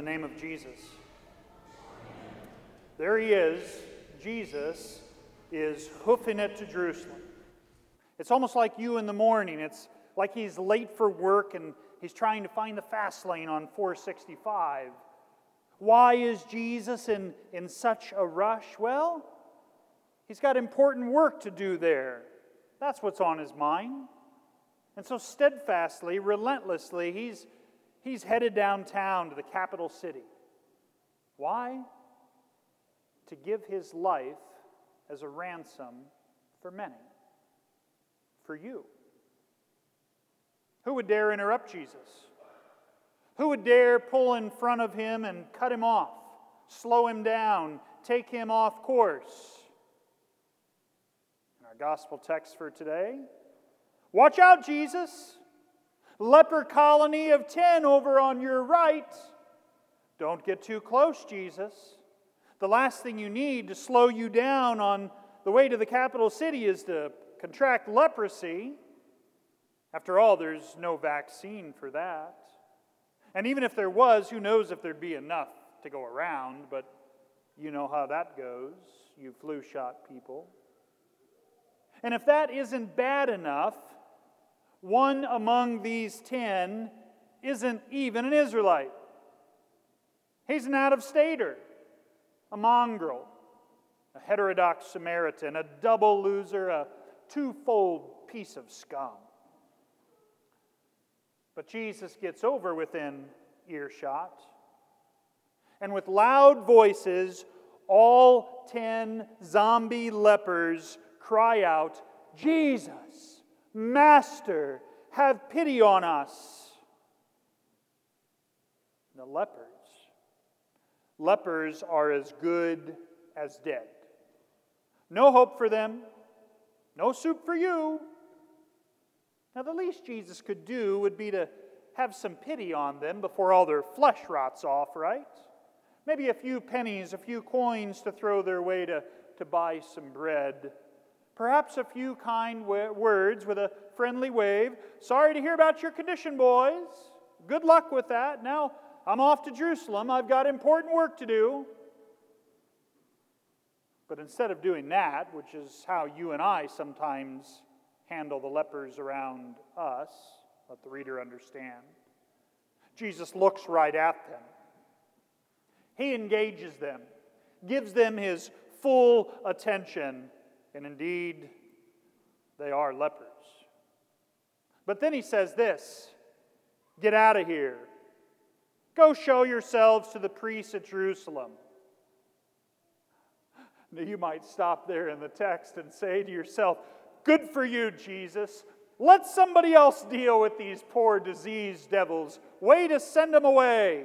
the name of Jesus. There he is. Jesus is hoofing it to Jerusalem. It's almost like you in the morning. It's like he's late for work and he's trying to find the fast lane on 465. Why is Jesus in, in such a rush? Well, he's got important work to do there. That's what's on his mind. And so, steadfastly, relentlessly, he's, he's headed downtown to the capital city. Why? To give his life as a ransom for many, for you. Who would dare interrupt Jesus? Who would dare pull in front of him and cut him off, slow him down, take him off course? In our gospel text for today, watch out, Jesus. Leper colony of 10 over on your right. Don't get too close, Jesus. The last thing you need to slow you down on the way to the capital city is to contract leprosy. After all, there's no vaccine for that. And even if there was, who knows if there'd be enough to go around, but you know how that goes, you flu shot people. And if that isn't bad enough, one among these ten isn't even an Israelite. He's an out of stater, a mongrel, a heterodox Samaritan, a double loser, a twofold piece of scum. But Jesus gets over within earshot. And with loud voices, all ten zombie lepers cry out, Jesus, Master, have pity on us. The lepers. Lepers are as good as dead. No hope for them, no soup for you. Now, the least Jesus could do would be to have some pity on them before all their flesh rots off, right? Maybe a few pennies, a few coins to throw their way to, to buy some bread. Perhaps a few kind words with a friendly wave. Sorry to hear about your condition, boys. Good luck with that. Now, I'm off to Jerusalem. I've got important work to do. But instead of doing that, which is how you and I sometimes handle the lepers around us, let the reader understand. Jesus looks right at them. He engages them, gives them his full attention, and indeed, they are lepers. But then he says this Get out of here. Go show yourselves to the priests at Jerusalem. Now, you might stop there in the text and say to yourself, Good for you, Jesus. Let somebody else deal with these poor diseased devils. Way to send them away.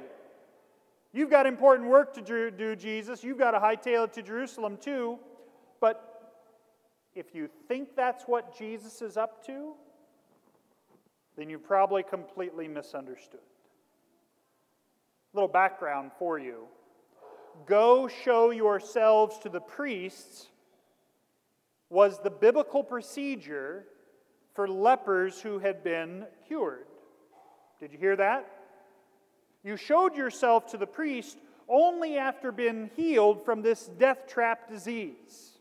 You've got important work to do, Jesus. You've got to hightail it to Jerusalem, too. But if you think that's what Jesus is up to, then you probably completely misunderstood. A little background for you. Go show yourselves to the priests was the biblical procedure for lepers who had been cured. Did you hear that? You showed yourself to the priest only after being healed from this death trap disease.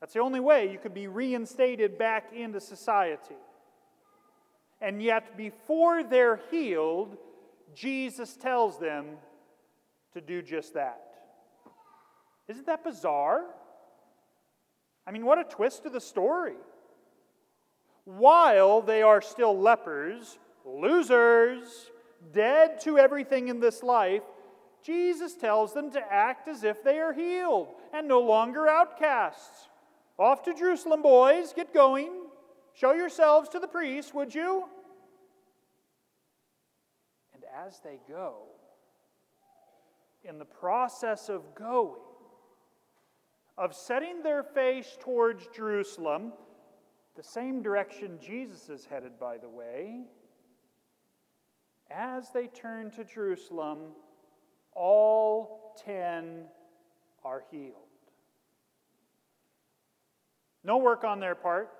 That's the only way you could be reinstated back into society. And yet, before they're healed, Jesus tells them to do just that. Isn't that bizarre? I mean, what a twist to the story. While they are still lepers, losers, dead to everything in this life, Jesus tells them to act as if they are healed and no longer outcasts. Off to Jerusalem, boys, get going. Show yourselves to the priest, would you? And as they go, in the process of going, of setting their face towards Jerusalem, the same direction Jesus is headed, by the way, as they turn to Jerusalem, all ten are healed. No work on their part,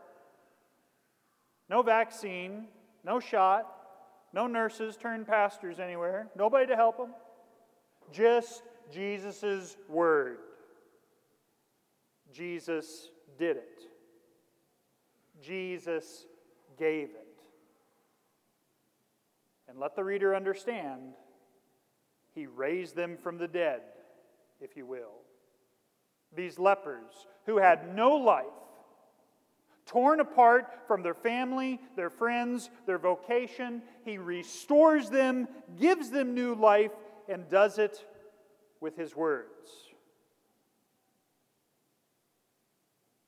no vaccine, no shot, No nurses turned pastors anywhere. Nobody to help them. Just Jesus' word. Jesus did it. Jesus gave it. And let the reader understand, he raised them from the dead, if you will. These lepers who had no life, torn apart from their family, their friends, their vocation, he restores them, gives them new life, and does it with his words.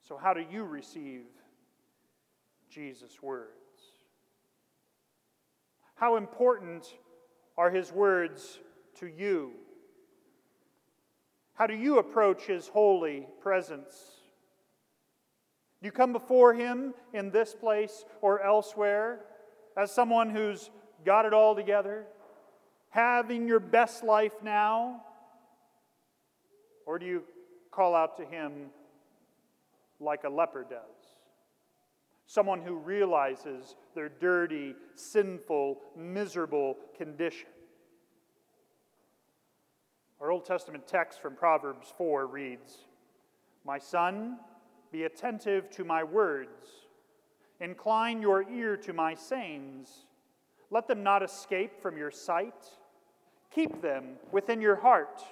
So, how do you receive Jesus' words? How important are his words to you? How do you approach his holy presence? Do you come before him in this place or elsewhere as someone who's got it all together, having your best life now? Or do you call out to him like a leper does? Someone who realizes their dirty, sinful, miserable condition. Our Old Testament text from Proverbs 4 reads My son, be attentive to my words, incline your ear to my sayings. Let them not escape from your sight. Keep them within your heart,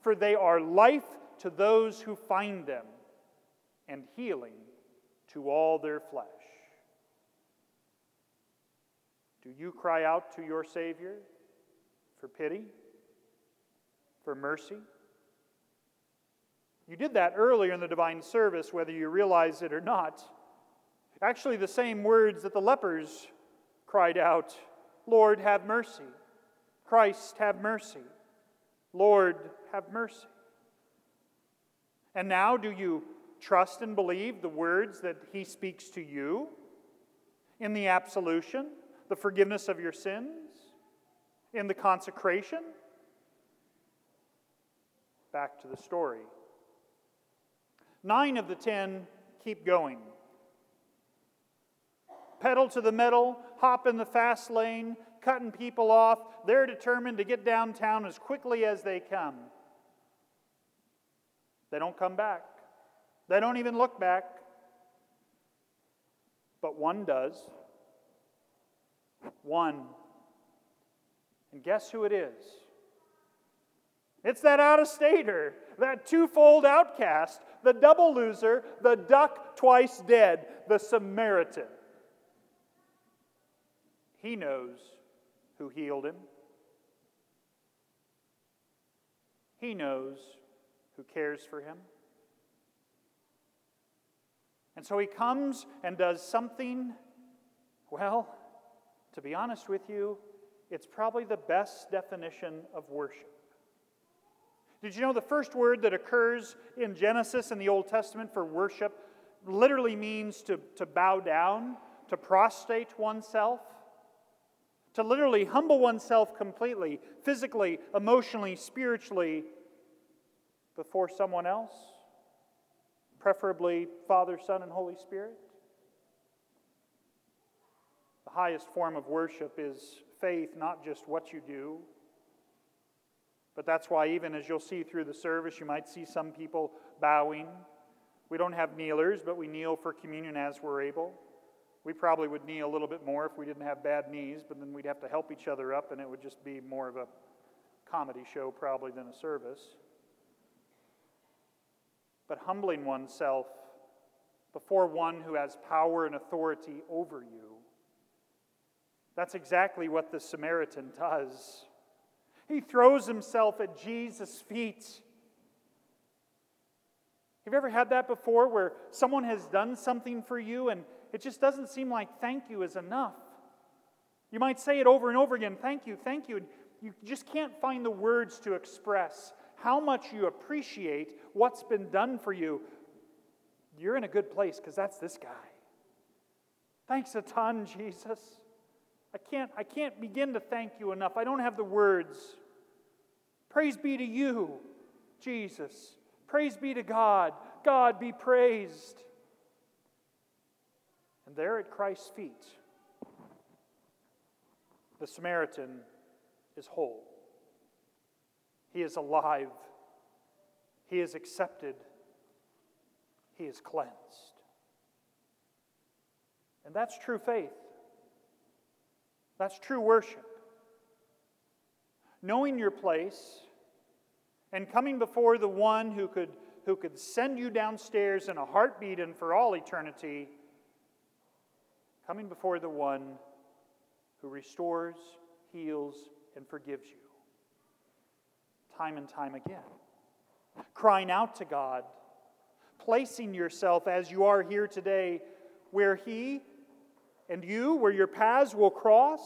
for they are life to those who find them and healing to all their flesh. Do you cry out to your Savior for pity, for mercy? You did that earlier in the divine service, whether you realize it or not. Actually, the same words that the lepers cried out Lord, have mercy. Christ, have mercy. Lord, have mercy. And now, do you trust and believe the words that He speaks to you in the absolution, the forgiveness of your sins, in the consecration? Back to the story. Nine of the ten keep going. Pedal to the metal, hop in the fast lane, cutting people off. They're determined to get downtown as quickly as they come. They don't come back. They don't even look back. But one does. One. And guess who it is? It's that out of stater, that twofold outcast, the double loser, the duck twice dead, the Samaritan. He knows who healed him. He knows who cares for him. And so he comes and does something, well, to be honest with you, it's probably the best definition of worship. Did you know the first word that occurs in Genesis in the Old Testament for worship literally means to, to bow down, to prostrate oneself? To literally humble oneself completely, physically, emotionally, spiritually, before someone else? Preferably Father, Son, and Holy Spirit? The highest form of worship is faith, not just what you do, but that's why, even as you'll see through the service, you might see some people bowing. We don't have kneelers, but we kneel for communion as we're able. We probably would kneel a little bit more if we didn't have bad knees, but then we'd have to help each other up, and it would just be more of a comedy show, probably, than a service. But humbling oneself before one who has power and authority over you, that's exactly what the Samaritan does. He throws himself at Jesus' feet. Have you ever had that before where someone has done something for you and it just doesn't seem like thank you is enough? You might say it over and over again thank you, thank you. And you just can't find the words to express how much you appreciate what's been done for you. You're in a good place because that's this guy. Thanks a ton, Jesus. I can't, I can't begin to thank you enough. I don't have the words. Praise be to you, Jesus. Praise be to God. God be praised. And there at Christ's feet, The Samaritan is whole. He is alive. He is accepted. He is cleansed. And that's true faith. That's true worship. Knowing your place and coming before the one who could, who could send you downstairs in a heartbeat and for all eternity, coming before the one who restores, heals, and forgives you time and time again. Crying out to God, placing yourself as you are here today, where He and you, where your paths will cross,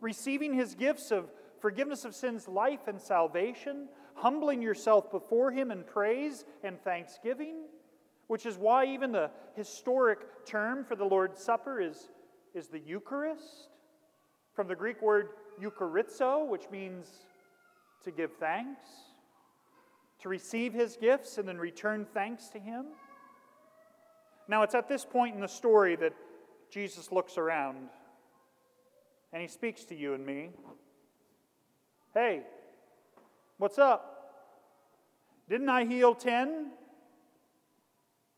receiving His gifts of forgiveness of sins, life, and salvation, humbling yourself before Him in praise and thanksgiving, which is why even the historic term for the Lord's Supper is, is the Eucharist, from the Greek word eucharizo, which means to give thanks, to receive His gifts, and then return thanks to Him. Now, it's at this point in the story that Jesus looks around and He speaks to you and me. Hey, what's up? Didn't I heal 10?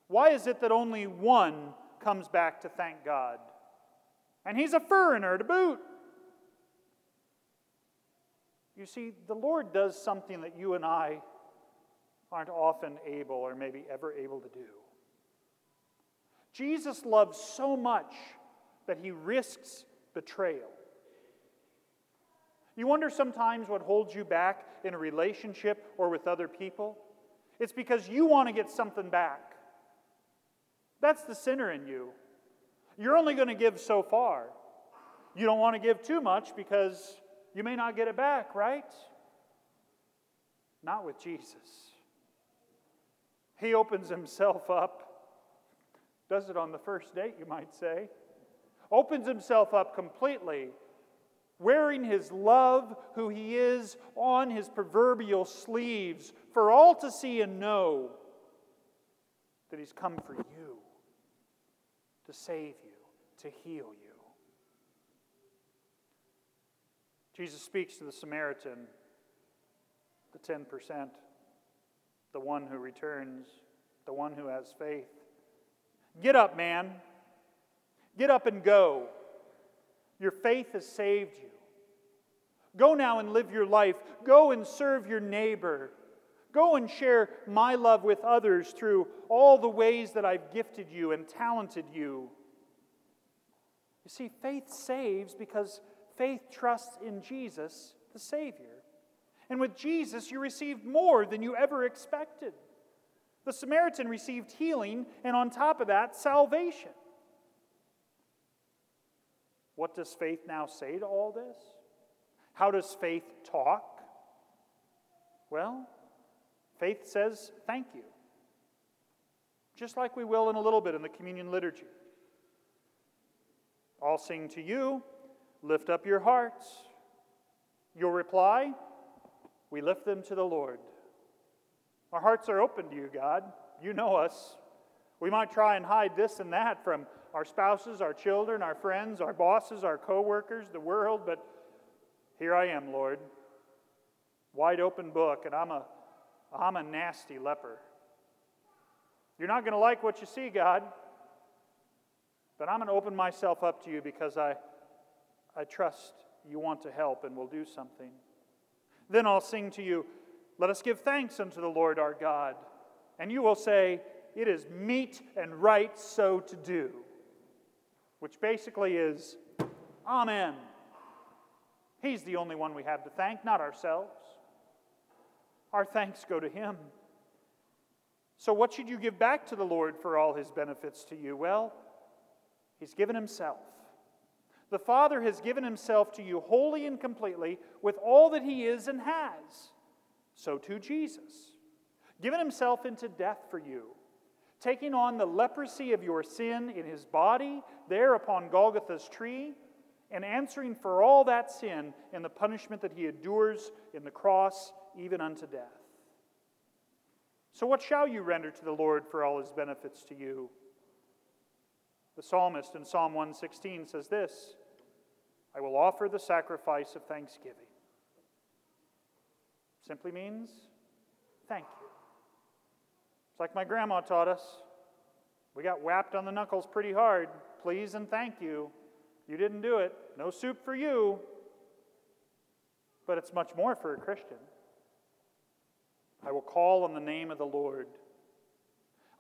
Why is it that only one comes back to thank God? And he's a foreigner to boot. You see, the Lord does something that you and I aren't often able or maybe ever able to do. Jesus loves so much that he risks betrayal. You wonder sometimes what holds you back in a relationship or with other people? It's because you want to get something back. That's the sinner in you. You're only going to give so far. You don't want to give too much because you may not get it back, right? Not with Jesus. He opens himself up, does it on the first date, you might say, opens himself up completely wearing his love, who he is, on his proverbial sleeves for all to see and know that he's come for you, to save you, to heal you. Jesus speaks to the Samaritan, the 10%, the one who returns, the one who has faith. Get up, man. Get up and go. Your faith has saved you. Go now and live your life. Go and serve your neighbor. Go and share my love with others through all the ways that I've gifted you and talented you. You see, faith saves because faith trusts in Jesus, the Savior. And with Jesus, you received more than you ever expected. The Samaritan received healing, and on top of that, salvation. What does faith now say to all this? How does faith talk? Well, faith says thank you, just like we will in a little bit in the communion liturgy. I'll sing to you, lift up your hearts. You'll reply, we lift them to the Lord. Our hearts are open to you, God. You know us. We might try and hide this and that from our spouses, our children, our friends, our bosses, our coworkers, the world, but here I am, Lord. Wide open book, and I'm a, I'm a nasty leper. You're not going to like what you see, God, but I'm going to open myself up to you because I, I trust you want to help and will do something. Then I'll sing to you, Let us give thanks unto the Lord our God. And you will say, It is meet and right so to do, which basically is, Amen. He's the only one we have to thank, not ourselves. Our thanks go to Him. So, what should you give back to the Lord for all His benefits to you? Well, He's given Himself. The Father has given Himself to you wholly and completely with all that He is and has. So too Jesus, given Himself into death for you, taking on the leprosy of your sin in His body there upon Golgotha's tree and answering for all that sin in the punishment that he endures in the cross, even unto death. So, what shall you render to the Lord for all his benefits to you? The psalmist in Psalm 116 says this I will offer the sacrifice of thanksgiving. Simply means thank you. It's like my grandma taught us. We got whapped on the knuckles pretty hard. Please and thank you. You didn't do it. No soup for you. But it's much more for a Christian. I will call on the name of the Lord.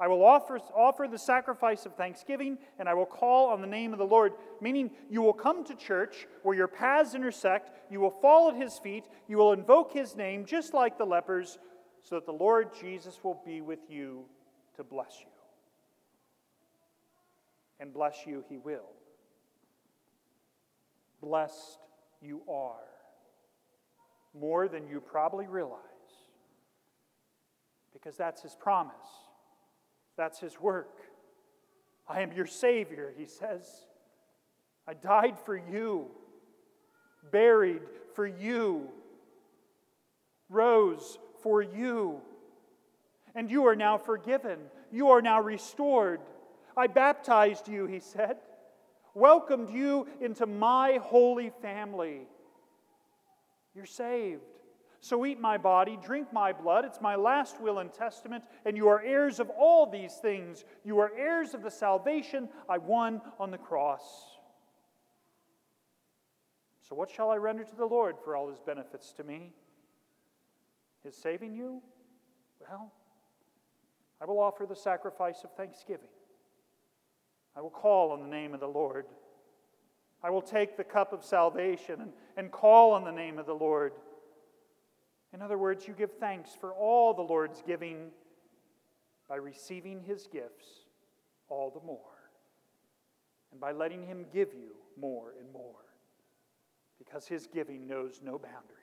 I will offer, offer the sacrifice of thanksgiving, and I will call on the name of the Lord, meaning you will come to church where your paths intersect, you will fall at his feet, you will invoke his name, just like the lepers, so that the Lord Jesus will be with you to bless you. And bless you he will. Blessed you are, more than you probably realize, because that's his promise. That's his work. I am your Savior, he says. I died for you, buried for you, rose for you. And you are now forgiven. You are now restored. I baptized you, he said, welcomed you into my holy family. You're saved. So eat my body, drink my blood. It's my last will and testament, and you are heirs of all these things. You are heirs of the salvation I won on the cross. So, what shall I render to the Lord for all his benefits to me? His saving you? Well, I will offer the sacrifice of thanksgiving. I will call on the name of the Lord. I will take the cup of salvation and, and call on the name of the Lord. In other words, you give thanks for all the Lord's giving by receiving his gifts all the more, and by letting him give you more and more, because his giving knows no boundaries.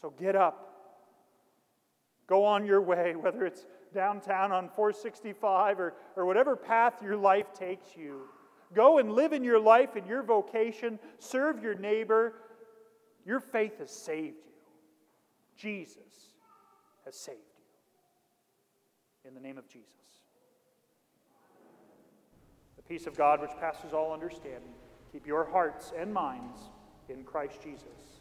So get up, go on your way, whether it's downtown on 465 or, or whatever path your life takes you. Go and live in your life and your vocation, serve your neighbor. Your faith has saved you. Jesus has saved you. In the name of Jesus. The peace of God, which passes all understanding, keep your hearts and minds in Christ Jesus.